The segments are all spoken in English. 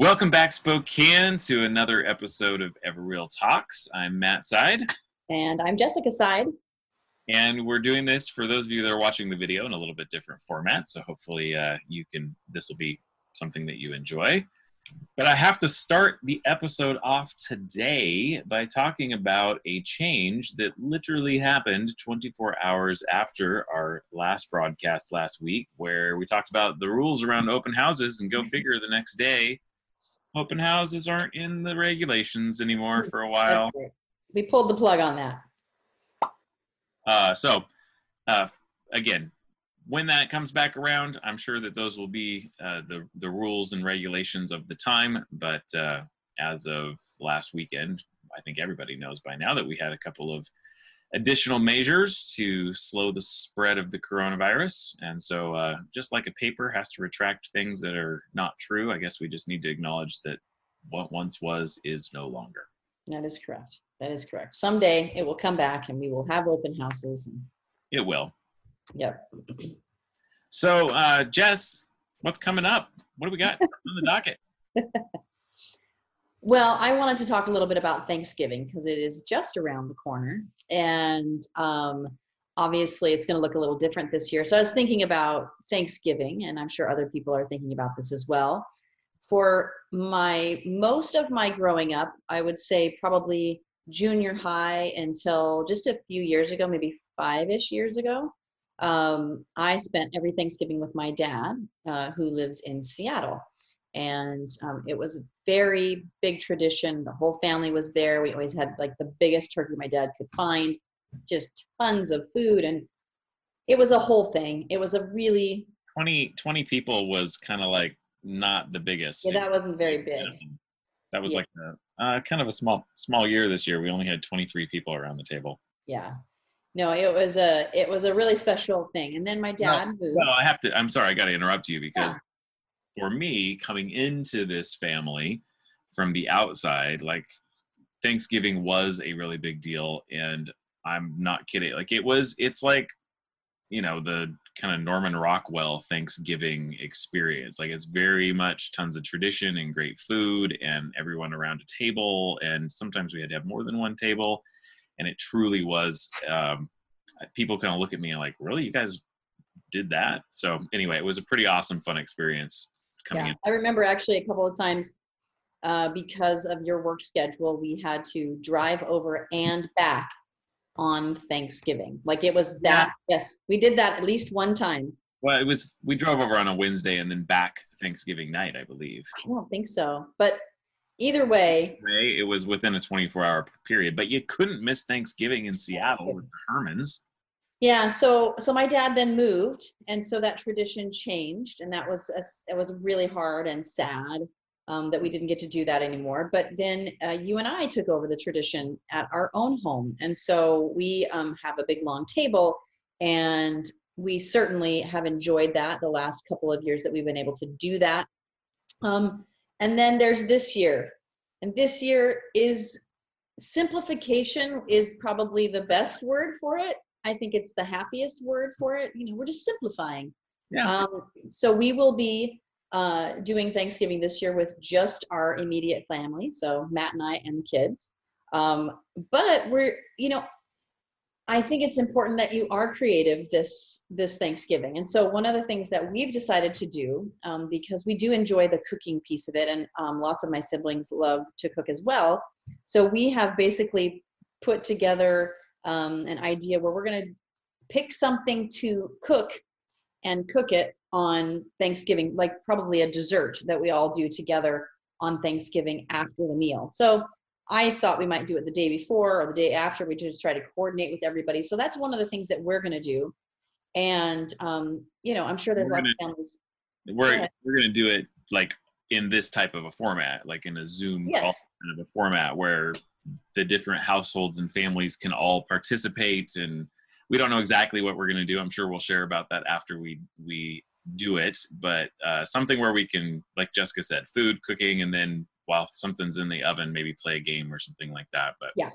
Welcome back, Spokane, to another episode of Everreal Talks. I'm Matt Side, And I'm Jessica Side. and we're doing this for those of you that are watching the video in a little bit different format. So hopefully, uh, you can. This will be something that you enjoy. But I have to start the episode off today by talking about a change that literally happened 24 hours after our last broadcast last week, where we talked about the rules around open houses. And go figure, the next day, open houses aren't in the regulations anymore for a while. We pulled the plug on that. Uh, so, uh, again, when that comes back around, I'm sure that those will be uh, the the rules and regulations of the time. But uh, as of last weekend, I think everybody knows by now that we had a couple of additional measures to slow the spread of the coronavirus. And so, uh, just like a paper has to retract things that are not true, I guess we just need to acknowledge that what once was is no longer. That is correct. That is correct. Someday it will come back and we will have open houses. And, It will. yep. So, uh, Jess, what's coming up? What do we got on the docket? Well, I wanted to talk a little bit about Thanksgiving because it is just around the corner. And um, obviously, it's going to look a little different this year. So, I was thinking about Thanksgiving, and I'm sure other people are thinking about this as well. For my most of my growing up, I would say probably junior high until just a few years ago, maybe five ish years ago. Um, I spent every Thanksgiving with my dad, uh, who lives in Seattle and um, it was a very big tradition the whole family was there we always had like the biggest turkey my dad could find just tons of food and it was a whole thing it was a really 20, 20 people was kind of like not the biggest. yeah that wasn't very big That was Yeah. like a, uh, kind of a small small year this year. We only had 23 people around the table. yeah no it was a it was a really special thing and then my dad moved Well, I have to. I'm sorry, I got to interrupt you because for me, coming into this family from the outside, like Thanksgiving was a really big deal, and I'm not kidding. Like it was. It's like you know the kind of Norman Rockwell Thanksgiving experience. Like it's very much tons of tradition and great food, and everyone around a table. And sometimes we had to have more than one table, and it truly was. Um, people kind of look at me and like, really, you guys did that. So anyway, it was a pretty awesome, fun experience coming yeah in. i remember actually a couple of times uh, because of your work schedule we had to drive over and back on thanksgiving like it was that yes we did that at least one time Well, it was we drove over on a Wednesday and then back Thanksgiving night, I believe. i don't think so but either way Way it was within a 24 hour period, but you couldn't miss Thanksgiving in Seattle with the Hermans. Yeah so so my dad then moved and so that tradition changed and that was a, it was really hard and sad um, that we didn't get to do that anymore but then uh, you and i took over the tradition at our own home and so we um, have a big long table and we certainly have enjoyed that the last couple of years that we've been able to do that um, and then there's this year and this year is simplification is probably the best word for it i think it's the happiest word for it you know we're just simplifying. Yeah. um, so we will be uh, doing thanksgiving this year with just our immediate family so matt and i and the kids. Um, but we're you know i think it's important that you are creative this this thanksgiving. And so one of the things that we've decided to do um, because we do enjoy the cooking piece of it and um, lots of my siblings love to cook as well. So we have basically put together um, an idea where we're going to pick something to cook and cook it on Thanksgiving, like probably a dessert that we all do together on Thanksgiving after the meal. So I thought we might do it the day before or the day after. We just try to coordinate with everybody. So that's one of the things that we're going to do. And um, you know, I'm sure there's We're of families. We're Yeah. we're gonna do it like in this type of a format, like in a Zoom call kind of a format where the different households and families can all participate and we don't know exactly what we're going to do i'm sure we'll share about that after we we do it but uh, something where we can like jessica said food cooking and then while something's in the oven maybe play a game or something like that but yeah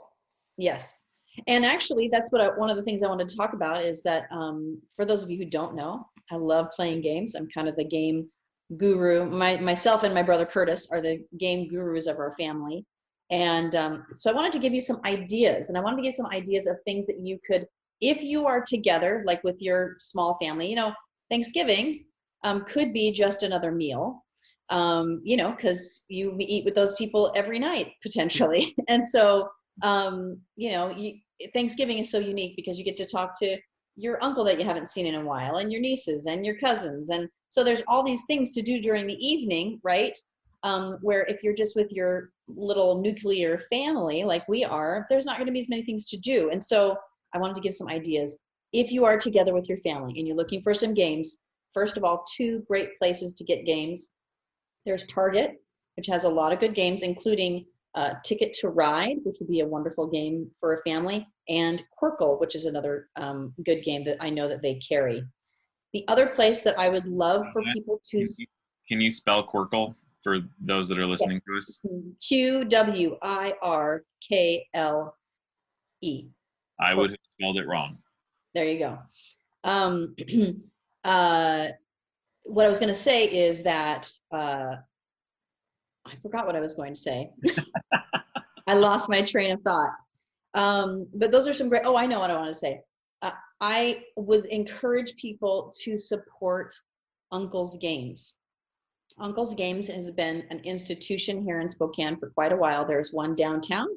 Yes. And actually, that's what I, one of the things I wanted to talk about is that um, for those of you who don't know, I love playing games. I'm kind of the game guru. My myself and my brother Curtis are the game gurus of our family, and um, so I wanted to give you some ideas, and I wanted to give some ideas of things that you could, if you are together, like with your small family. You know, Thanksgiving um, could be just another meal, um, you know, because you eat with those people every night potentially, and so um, you know, you, Thanksgiving is so unique because you get to talk to your uncle that you haven't seen in a while, and your nieces and your cousins, and so there's all these things to do during the evening, right? Um, where if you're just with your little nuclear family like we are, there's not going to be as many things to do. And so I wanted to give some ideas. If you are together with your family and you're looking for some games, first of all, two great places to get games. There's Target, which has a lot of good games, including uh, Ticket to Ride, which would be a wonderful game for a family, and Qwirkle, which is another um, good game that I know that they carry. The other place that I would love for people to can you spell Qwirkle for those that are listening to us? Q W I R K L E. I would have spelled it wrong. There you go. Um, uh, what I was going to say is that uh, I forgot what I was going to say. I lost my train of thought. Um, but those are some great. Oh, I know what I want to say. Uh, I would encourage people to support Uncle's Games. Uncle's Games has been an institution here in Spokane for quite a while. There's one downtown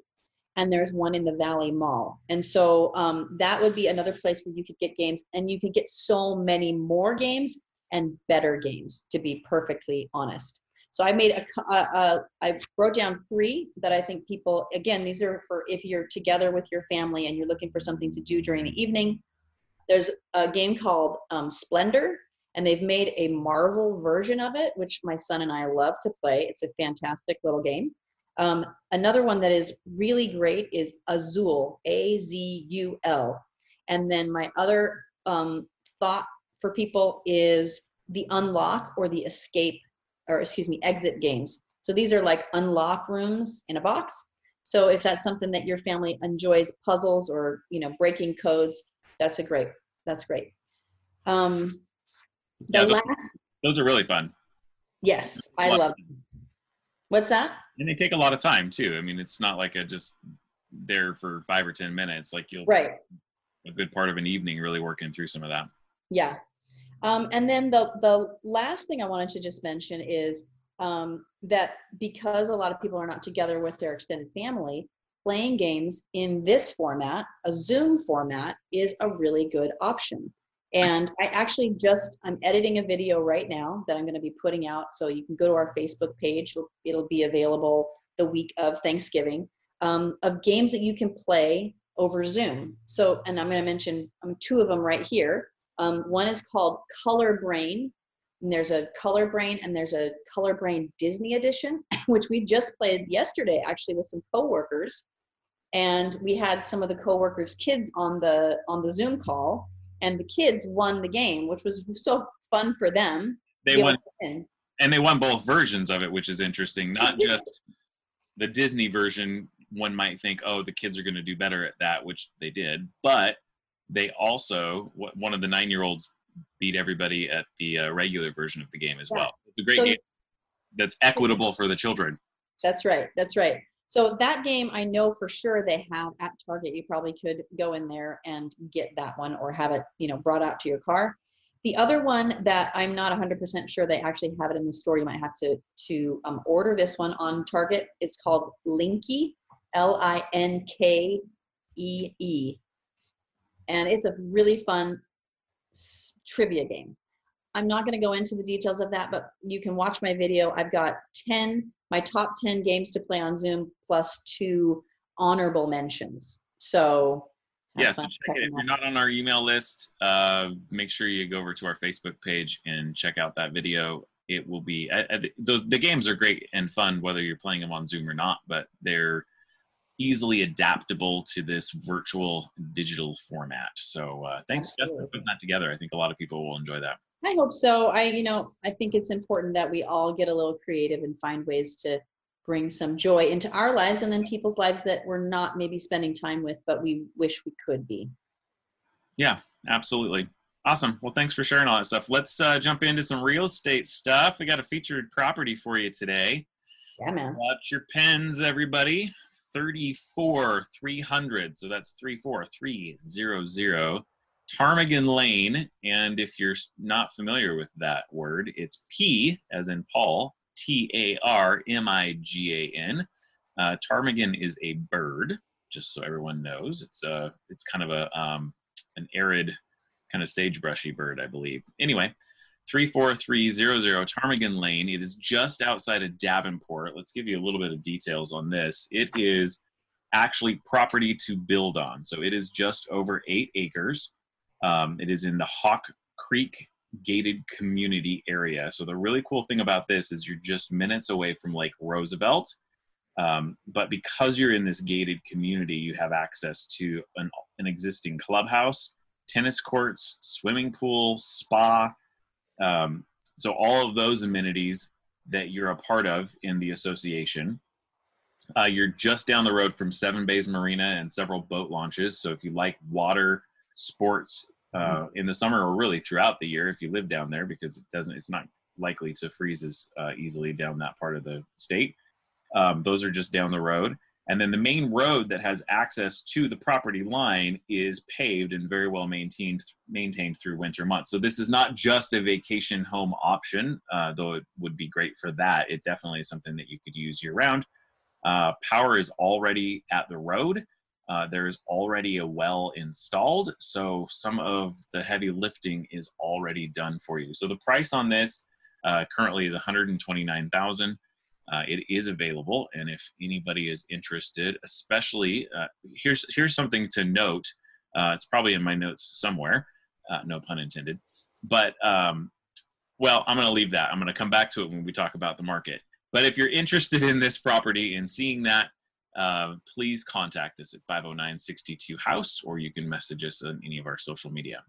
and there's one in the Valley Mall. And so um, that would be another place where you could get games and you could get so many more games and better games, to be perfectly honest. So I made a, a, a I wrote down three that I think people, again, these are for if you're together with your family and you're looking for something to do during the evening. There's a game called um, Splendor, and they've made a Marvel version of it, which my son and I love to play. It's a fantastic little game. Um, another one that is really great is Azul, A Z U L. And then my other um, thought for people is the unlock or the escape, or excuse me, exit games. So these are like unlock rooms in a box. So if that's something that your family enjoys, puzzles or you know breaking codes, that's a great. That's great. Um, the yeah, those, last. Those are really fun. Yes, I love them. What's that? And they take a lot of time too. I mean, it's not like a just there for five or ten minutes. Like you'll right a good part of an evening really working through some of that. Yeah. Um, and then the the last thing I wanted to just mention is um, that because a lot of people are not together with their extended family, playing games in this format, a Zoom format, is a really good option. And I actually just, I'm editing a video right now that I'm going to be putting out. So you can go to our Facebook page. It'll, be available the week of Thanksgiving um, of games that you can play over Zoom. So, and I'm going to mention um, two of them right here. Um, one is called Color Brain. And there's a Color Brain and there's a Color Brain Disney edition, which we just played yesterday actually with some coworkers. And we had some of the coworkers' kids on the on the Zoom call and the kids won the game, which was so fun for them. They won, and they won both versions of it, which is interesting. Not just the Disney version. One might think, oh, the kids are going to do better at that, which they did. But they also, one of the nine-year-olds beat everybody at the uh, regular version of the game as yeah. well. It's a great so, game that's equitable for the children. That's right. That's right. So that game, I know for sure they have at Target. You probably could go in there and get that one or have it, you know, brought out to your car. The other one that I'm not 100% sure they actually have it in the store. You might have to to um, order this one on Target. It's called Linkee, L-I-N-K-E-E, and it's a really fun trivia game. I'm not going to go into the details of that, but you can watch my video. I've got 10 my top 10 games to play on Zoom plus two honorable mentions. So yes, yeah, so if you're not on our email list, uh, make sure you go over to our Facebook page and check out that video. It will be uh, the, the games are great and fun whether you're playing them on Zoom or not, but they're easily adaptable to this virtual digital format. So uh, thanks, Jeff, for putting that together. I think a lot of people will enjoy that. I hope so. I, you know, I think it's important that we all get a little creative and find ways to bring some joy into our lives and then people's lives that we're not maybe spending time with, but we wish we could be. Yeah, absolutely. Awesome. Well, thanks for sharing all that stuff. Let's uh, jump into some real estate stuff. We got a featured property for you today. Yeah, man. Watch your pens, everybody. 34 300. So that's 34300 Ptarmigan Lane. And if you're not familiar with that word, it's P as in Paul, T A R M I G A N. Uh, ptarmigan is a bird, just so everyone knows. It's a, it's kind of a um, an arid kind of sagebrushy bird, I believe. Anyway, 34300 Ptarmigan Lane. It is just outside of Davenport. Let's give you a little bit of details on this. It is actually property to build on. So it is just over eight acres. Um, it is in the Hawk Creek gated community area. So the really cool thing about this is you're just minutes away from Lake Roosevelt. Um, but because you're in this gated community, you have access to an, an existing clubhouse, tennis courts, swimming pool, spa. Um, so all of those amenities that you're a part of in the association. Uh, you're just down the road from Seven Bays Marina and several boat launches. So if you like water sports uh, in the summer or really throughout the year, if you live down there, because it doesn't, it's not likely to freeze as uh, easily down that part of the state. Um, those are just down the road. And then the main road that has access to the property line is paved and very well maintained maintained through winter months. So this is not just a vacation home option, uh, though it would be great for that. It definitely is something that you could use year round. Uh, power is already at the road. Uh, there is already a well installed, so some of the heavy lifting is already done for you. So the price on this uh, currently is 129,000 uh, it is available and if anybody is interested especially uh, here's here's something to note. Uh, it's probably in my notes somewhere uh, no pun intended. But um, well i'm going to leave that. I'm going to come back to it when we talk about the market. But if you're interested in this property and seeing that uh, please contact us at 509-62 house or you can message us on any of our social media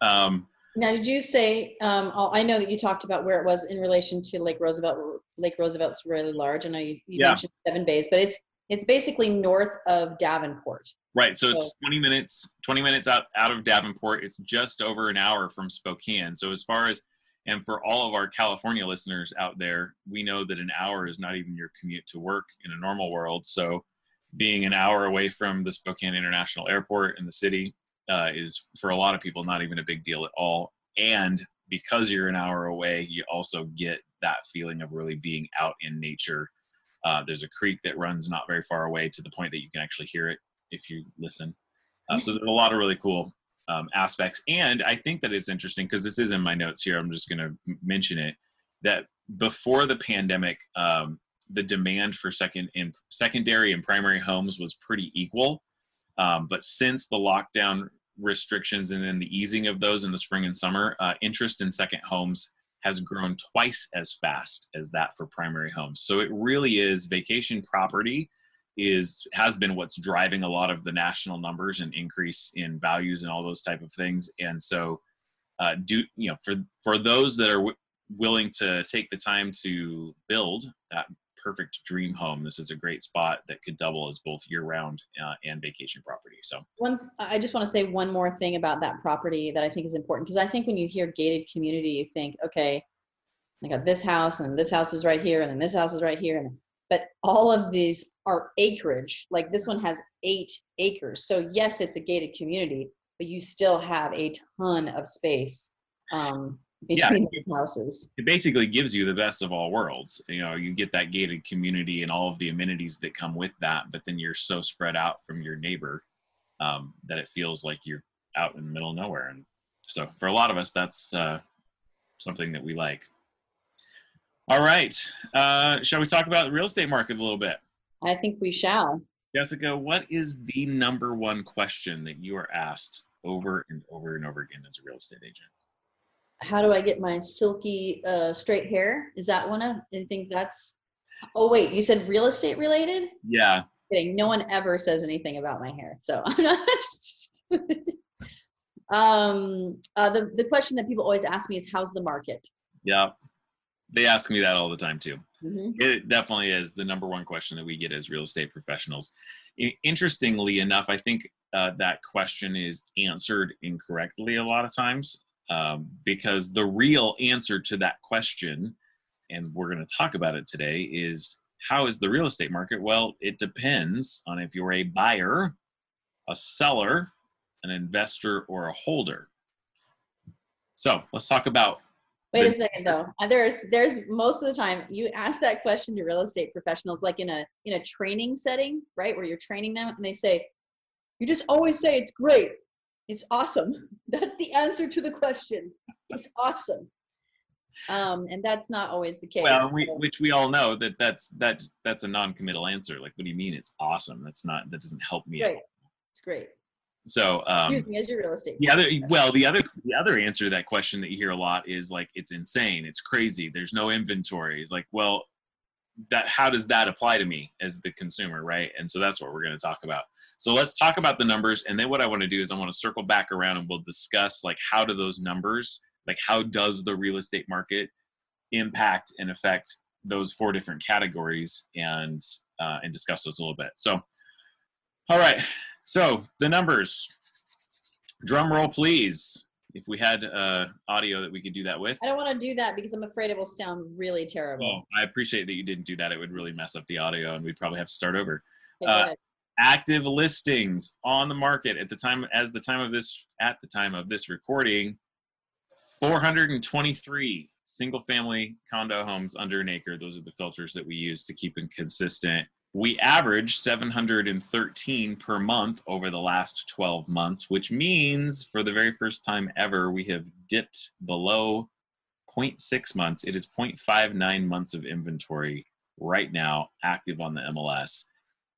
um, now, did you say, um, oh, I know that you talked about where it was in relation to Lake Roosevelt. Lake Roosevelt's really large. I know you, you yeah. mentioned seven bays, but it's, it's basically north of Davenport. Right. So, so, it's 20 minutes, 20 minutes out, out of Davenport. It's just over an hour from Spokane. So as far as, and for all of our California listeners out there, we know that an hour is not even your commute to work in a normal world. So being an hour away from the Spokane International Airport in the city uh, is for a lot of people not even a big deal at all. And because you're an hour away, you also get that feeling of really being out in nature. Uh, there's a creek that runs not very far away to the point that you can actually hear it if you listen. Uh, so there's a lot of really cool um, aspects. And I think that it's interesting because this is in my notes here. I'm just going to mention it that before the pandemic, um, the demand for second in secondary and primary homes was pretty equal. Um, but since the lockdown restrictions and then the easing of those in the spring and summer, uh, interest in second homes has grown twice as fast as that for primary homes. So it really is vacation property is has been what's driving a lot of the national numbers and increase in values and all those type of things. And so, uh, do you know for for those that are w- willing to take the time to build that perfect dream home. This is a great spot that could double as both year round uh, and vacation property. So, one, I just want to say one more thing about that property that I think is important because I think when you hear gated community, you think, okay, I got this house and this house is right here and then this house is right here. And, but all of these are acreage. Like this one has eight acres. So, yes, it's a gated community, but you still have a ton of space. Um, between yeah, houses. It basically gives you the best of all worlds. You know, you get that gated community and all of the amenities that come with that, but then you're so spread out from your neighbor um, that it feels like you're out in the middle of nowhere. And so, for a lot of us, that's uh, something that we like. All right, uh, shall we talk about the real estate market a little bit? I think we shall. Jessica, what is the number one question that you are asked over and over and over again as a real estate agent? how do I get my silky uh, straight hair? Is that one of? I think that's. Oh wait, you said real estate related? Yeah. Kidding. No one ever says anything about my hair, so I'm not. um, uh, the the question that people always ask me is, "How's the market?" Yeah. They ask me that all the time too. Mhm. It definitely is the number one question that we get as real estate professionals. Interestingly enough, I think uh, that question is answered incorrectly a lot of times um, because the real answer to that question, and we're going to talk about it today, is how is the real estate market? Well, it depends on if you're a buyer, a seller, an investor, or a holder. So let's talk about Wait a second though. Uh, There's there's most of the time you ask that question to real estate professionals like in a in a training setting, right? Where you're training them and they say, You just always say it's great. It's awesome. That's the answer to the question. It's awesome. Um, and that's not always the case. Well, we, which we all know that that's that's that's a non-committal answer. Like, what do you mean it's awesome? That's not that doesn't help me. all. It's great. So, um, Excuse me, as your real estate. the other well, the other the other answer to that question that you hear a lot is like it's insane, it's crazy. There's no inventory. It's like, well, that how does that apply to me as the consumer, right? And so that's what we're going to talk about. So let's talk about the numbers, and then what I want to do is I want to circle back around and we'll discuss like how do those numbers, like how does the real estate market impact and affect those four different categories, and uh, and discuss those a little bit. So, all right, so the numbers. Drum roll, please. If we had uh, audio that we could do that with. I don't want to do that because I'm afraid it will sound really terrible. Well, I appreciate that you didn't do that. It would really mess up the audio, and we'd probably have to start over. Uh. Active listings on the market at the time, as the time of this, at the time of this recording, 423 single-family condo homes under an acre. Those are the filters that we use to keep them consistent. We average 713 per month over the last 12 months, which means for the very first time ever, we have dipped below 0.6 months. It is 0.59 months of inventory right now active on the MLS.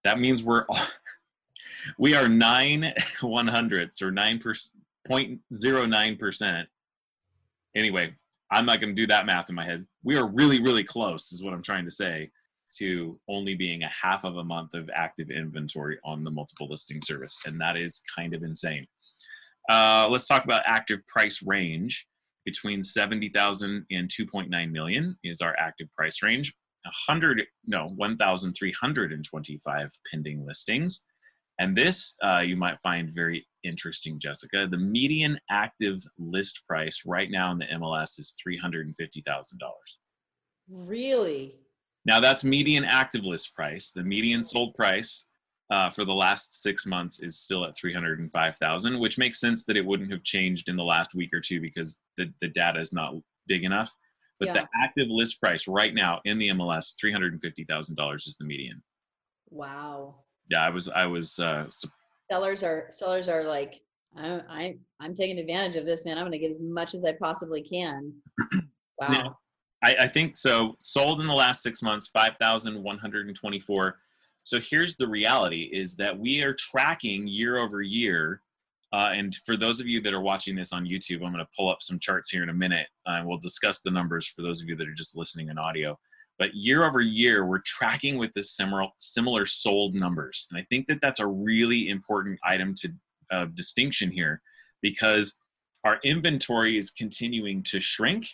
That means we're we are nine one hundredths or nine zero nine percent. Anyway, I'm not going to do that math in my head. We are really, really close, is what I'm trying to say, to only being a half of a month of active inventory on the multiple listing service, and that is kind of insane. Uh, let's talk about active price range between 70,000 and 2.9 million is our active price range. 100 no 1,325 pending listings, and this uh, you might find very interesting, Jessica. The median active list price right now in the MLS is three hundred and fifty thousand dollars. Really? Now that's median active list price. The median sold price uh, for the last six months is still at 305,000, which makes sense that it wouldn't have changed in the last week or two because the, the data is not big enough. But Yeah. the active list price right now in the MLS, $350,000 is the median. Wow. Yeah, I was, I was, uh, sellers are sellers are like I, I i'm taking advantage of this man i'm going to get as much as i possibly can wow I, I think so. Sold in the last six months, 5,124. So here's the reality is that we are tracking year over year. Uh, and for those of you that are watching this on YouTube, I'm going to pull up some charts here in a minute. Uh, we'll discuss the numbers for those of you that are just listening in audio. But year over year, we're tracking with this similar similar sold numbers, and I think that that's a really important item to uh, distinction here, because our inventory is continuing to shrink,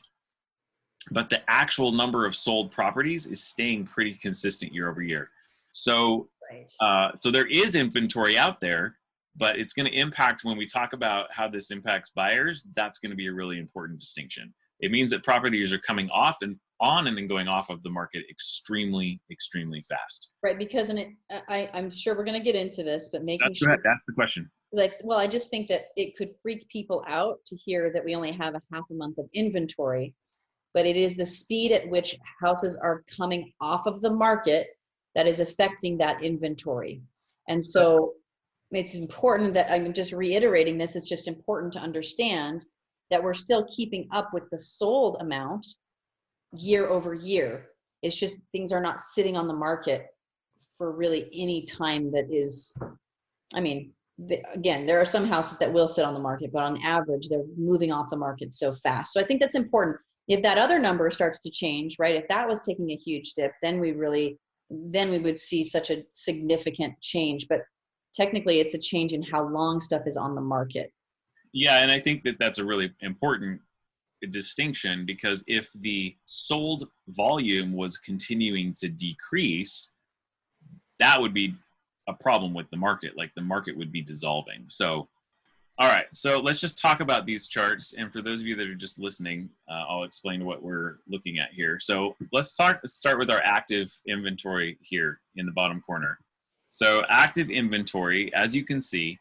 but the actual number of sold properties is staying pretty consistent year over year. So right uh, so there is inventory out there, but it's going to impact when we talk about how this impacts buyers. That's going to be a really important distinction. It means that properties are coming off and on and then going off of the market extremely, extremely fast. right because and it i i'm sure we're going to get into this but making That's, sure that's the question. like well i just think that it could freak people out to hear that we only have a half a month of inventory but it is the speed at which houses are coming off of the market that is affecting that inventory and so it's important that i'm just reiterating this it's just important to understand that we're still keeping up with the sold amount year over year it's just things are not sitting on the market for really any time that is i mean the, again, there are some houses that will sit on the market, but on average, they're moving off the market so fast. So I think that's important. If that other number starts to change, right? If that was taking a huge dip, then we really, then we would see such a significant change. But technically, it's a change in how long stuff is on the market. Yeah, and I think that that's a really important distinction because if the sold volume was continuing to decrease, that would be a problem with the market. Like the market would be dissolving. So, all right. So let's just talk about these charts. And for those of you that are just listening, uh, I'll explain what we're looking at here. So let's start start with our active inventory here in the bottom corner. So active inventory, as you can see,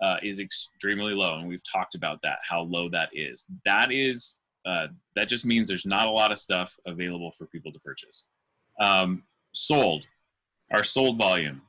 uh, is extremely low, and we've talked about that how low that is. That is uh, that just means there's not a lot of stuff available for people to purchase. Um, sold, our sold volume,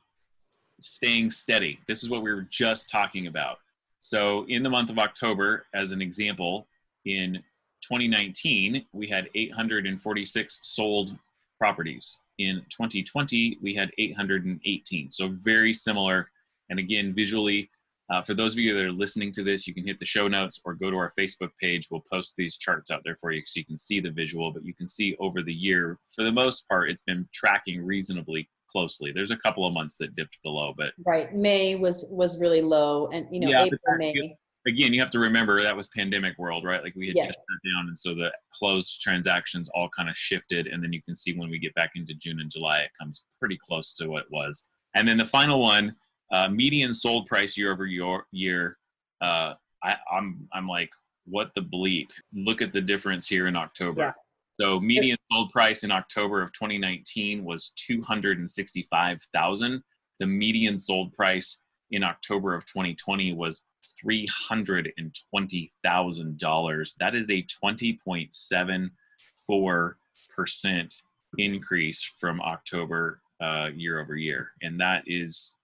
staying steady. This is what we were just talking about. So in the month of October, as an example, in 2019 we had 846 sold properties. In 2020 we had 818. So very similar. And again, visually uh, for those of you that are listening to this, you can hit the show notes or go to our Facebook page. We'll post these charts out there for you so you can see the visual, but you can see over the year, for the most part, it's been tracking reasonably closely. There's a couple of months that dipped below, but right. May was was really low, and you know yeah, April, May. Again, you have to remember that was pandemic world, right? Like we had yes. just sat down, and so the closed transactions all kind of shifted, and then you can see when we get back into June and July, it comes pretty close to what it was. And then the final one uh, median sold price year over year. year uh, I, I'm I'm like, what the bleep? Look at the difference here in October. Yeah. So median sold price in October of 2019 was 265,000. The median sold price in October of 2020 was $320,000. That is a 20.74 percent increase from October uh, year over year, and that is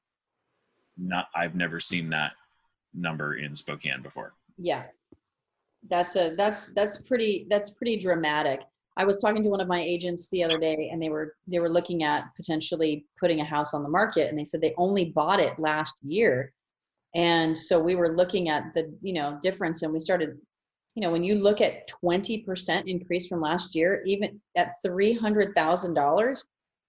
not I've never seen that number in Spokane before. Yeah. That's a that's that's pretty that's pretty dramatic. I was talking to one of my agents the other day and they were they were looking at potentially putting a house on the market and they said they only bought it last year. And so we were looking at the, you know, difference and we started you know, when you look at 20% increase from last year, even at $300,000,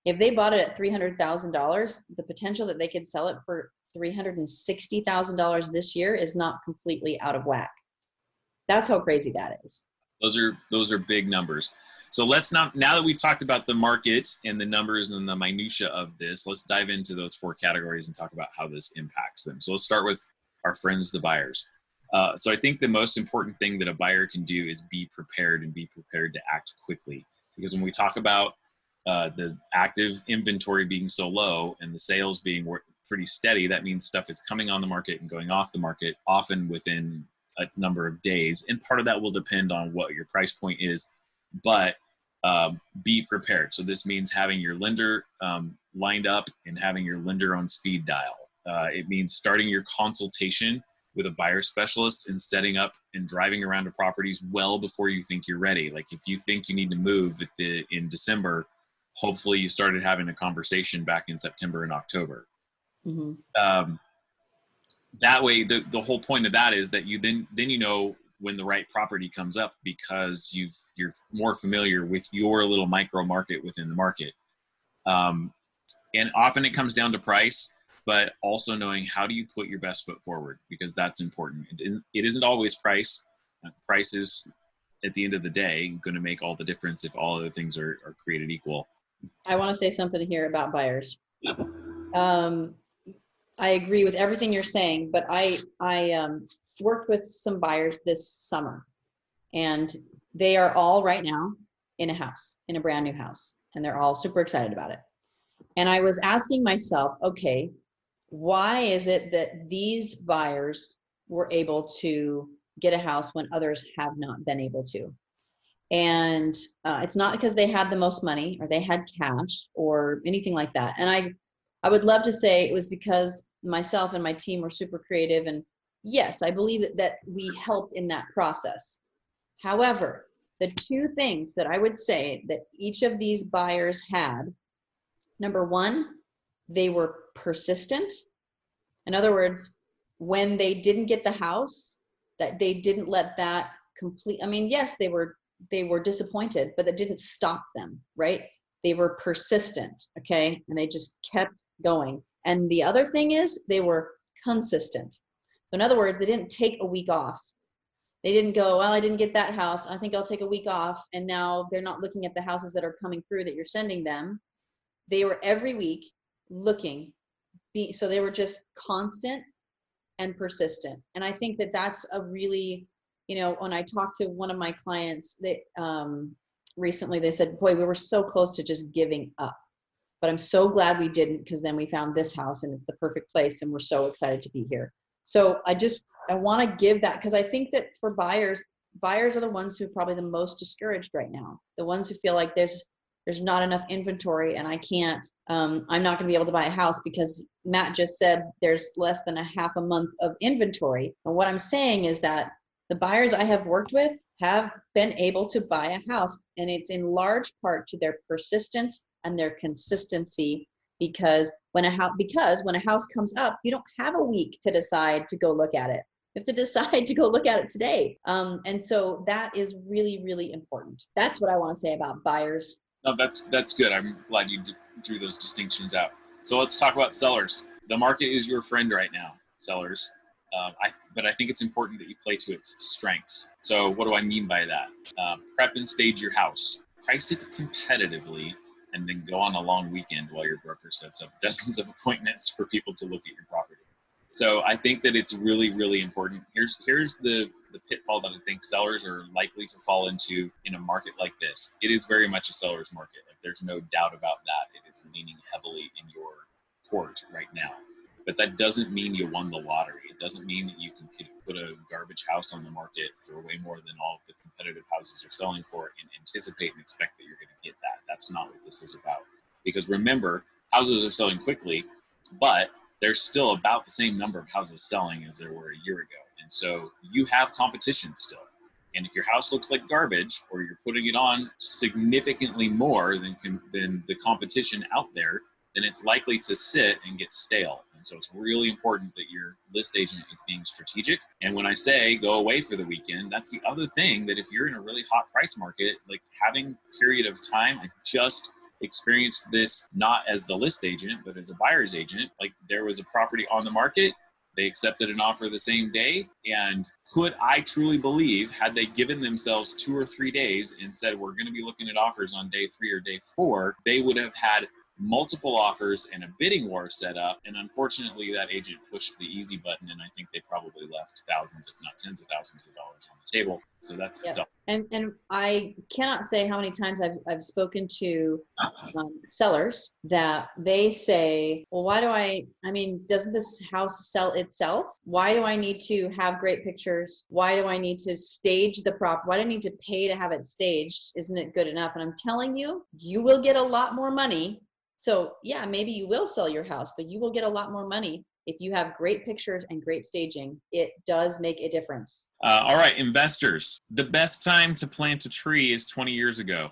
if they bought it at $300,000, the potential that they could sell it for $360,000 this year is not completely out of whack. That's how crazy that is. Those are those are big numbers. So let's not now that we've talked about the market and the numbers and the minutia of this, let's dive into those four categories and talk about how this impacts them. So let's start with our friends the buyers. Uh, so I think the most important thing that a buyer can do is be prepared and be prepared to act quickly. Because when we talk about uh, the active inventory being so low and the sales being pretty steady, that means stuff is coming on the market and going off the market, often within a number of days. And part of that will depend on what your price point is, but um, be prepared. So this means having your lender um, lined up and having your lender on speed dial. Uh, it means starting your consultation with a buyer specialist and setting up and driving around to properties well before you think you're ready. Like if you think you need to move the, in December, hopefully you started having a conversation back in September and October. Mm-hmm. Um, that way, the, the whole point of that is that you then then you know when the right property comes up because you've you're more familiar with your little micro market within the market. Um, and often it comes down to price, but also knowing how do you put your best foot forward because that's important. It, it isn't always price. Uh, price is at the end of the day going to make all the difference if all other things are, are created equal. I want to say something here about buyers. Um, I agree with everything you're saying, but I I um, worked with some buyers this summer, and they are all right now in a house, in a brand new house, and they're all super excited about it. And I was asking myself, okay, why is it that these buyers were able to get a house when others have not been able to? And uh, it's not because they had the most money or they had cash or anything like that. And I I would love to say it was because myself and my team were super creative. And yes, I believe that we help in that process. However, the two things that I would say that each of these buyers had number one, they were persistent. In other words, when they didn't get the house, that they didn't let that complete. I mean, yes, they were they were disappointed, but that didn't stop them, right? They were persistent, okay? And they just kept going. And the other thing is they were consistent. In other words, they didn't take a week off. they didn't go, well, I didn't get that house. I think I'll take a week off. And now they're not looking at the houses that are coming through that you're sending them. They were every week looking. Be, so they were just constant and persistent. And I think that that's a really, you know, when I talked to one of my clients that um, recently, they said, boy, we were so close to just giving up. But I'm so glad we didn't because then we found this house and it's the perfect place and we're so excited to be here. So I just I want to give that because I think that for buyers, buyers are the ones who are probably the most discouraged right now. The ones who feel like there's there's not enough inventory and I can't. Um, I'm not going to be able to buy a house because Matt just said there's less than a half a month of inventory. And what I'm saying is that the buyers I have worked with have been able to buy a house, and it's in large part to their persistence and their consistency because when a house because when a house comes up you don't have a week to decide to go look at it you have to decide to go look at it today. Um, and so that is really, really important. That's what I want to say about buyers. No, that's that's good. I'm glad you drew those distinctions out. So let's talk about sellers. The market is your friend right now, sellers. Um, I, but I think it's important that you play to its strengths. So what do I mean by that? Uh, prep and stage your house. Price it competitively and then go on a long weekend while your broker sets up dozens of appointments for people to look at your property. So I think that it's really, really important. Here's here's the the pitfall that I think sellers are likely to fall into in a market like this. It is very much a seller's market. Like there's no doubt about that. It is leaning heavily in your court right now. But that doesn't mean you won the lottery. It doesn't mean that you can put a garbage house on the market for way more than all the competitive houses are selling for and anticipate and expect that you're going to get that. That's not what this is about. Because remember, houses are selling quickly, but there's still about the same number of houses selling as there were a year ago. And so you have competition still. And if your house looks like garbage or you're putting it on significantly more than, than the competition out there, then it's likely to sit and get stale. And so it's really important that your list agent is being strategic. And when I say go away for the weekend, that's the other thing that if you're in a really hot price market, like having period of time, I just experienced this not as the list agent, but as a buyer's agent. Like there was a property on the market, they accepted an offer the same day. And could I truly believe, had they given themselves two or three days and said, we're going to be looking at offers on day three or day four, they would have had multiple offers and a bidding war set up. And unfortunately, that agent pushed the easy button, and I think they probably left thousands, if not tens of thousands of dollars on the table. So that's yep. and and I cannot say how many times I've I've spoken to um, sellers that they say, well, why do I? I mean, doesn't this house sell itself? Why do I need to have great pictures? Why do I need to stage the prop? Why do I need to pay to have it staged? Isn't it good enough? And I'm telling you, you will get a lot more money so yeah, maybe you will sell your house, but you will get a lot more money if you have great pictures and great staging. It does make a difference. Uh, all right, investors. The best time to plant a tree is 20 years ago.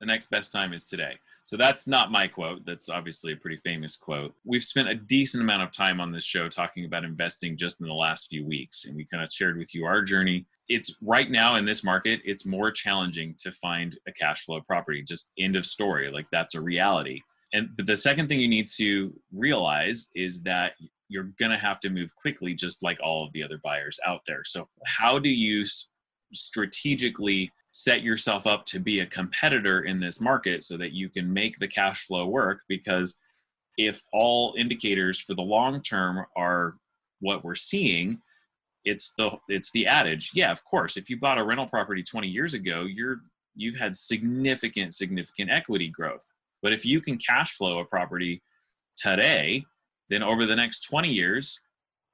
The next best time is today. So that's not my quote. That's obviously a pretty famous quote. We've spent a decent amount of time on this show talking about investing just in the last few weeks, and we kind of shared with you our journey. It's right now in this market, it's more challenging to find a cash flow property. Just end of story. Like that's a reality and but the second thing you need to realize is that you're going to have to move quickly just like all of the other buyers out there. So how do you strategically set yourself up to be a competitor in this market so that you can make the cash flow work? Because if all indicators for the long term are what we're seeing it's the it's the adage yeah of course if you bought a rental property 20 years ago you're you've had significant significant equity growth but if you can cash flow a property today, then over the next 20 years,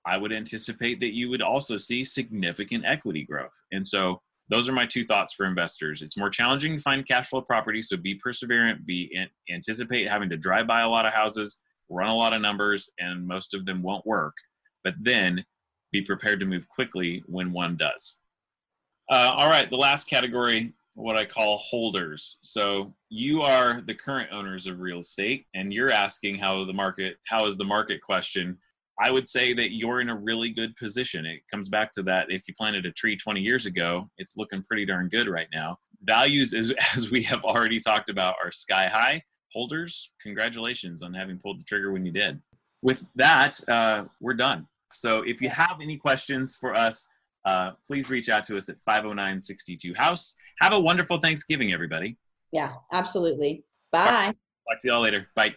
I would anticipate that you would also see significant equity growth. And so those are my two thoughts for investors. It's more challenging to find cash flow properties, so be perseverant, be anticipate having to drive by a lot of houses, run a lot of numbers, and most of them won't work. But then be prepared to move quickly when one does. Uh, all right, the last category what I call holders. So you are the current owners of real estate and you're asking how the market how is the market question. I would say that you're in a really good position. It comes back to that if you planted a tree 20 years ago, it's looking pretty darn good right now. Values as as we have already talked about are sky high. Holders, congratulations on having pulled the trigger when you did. With that, uh, we're done. So if you have any questions for us, uh, please reach out to us at 509 62 House. Have a wonderful Thanksgiving, everybody. Yeah, absolutely. Bye. Talk to y'all later. Bye.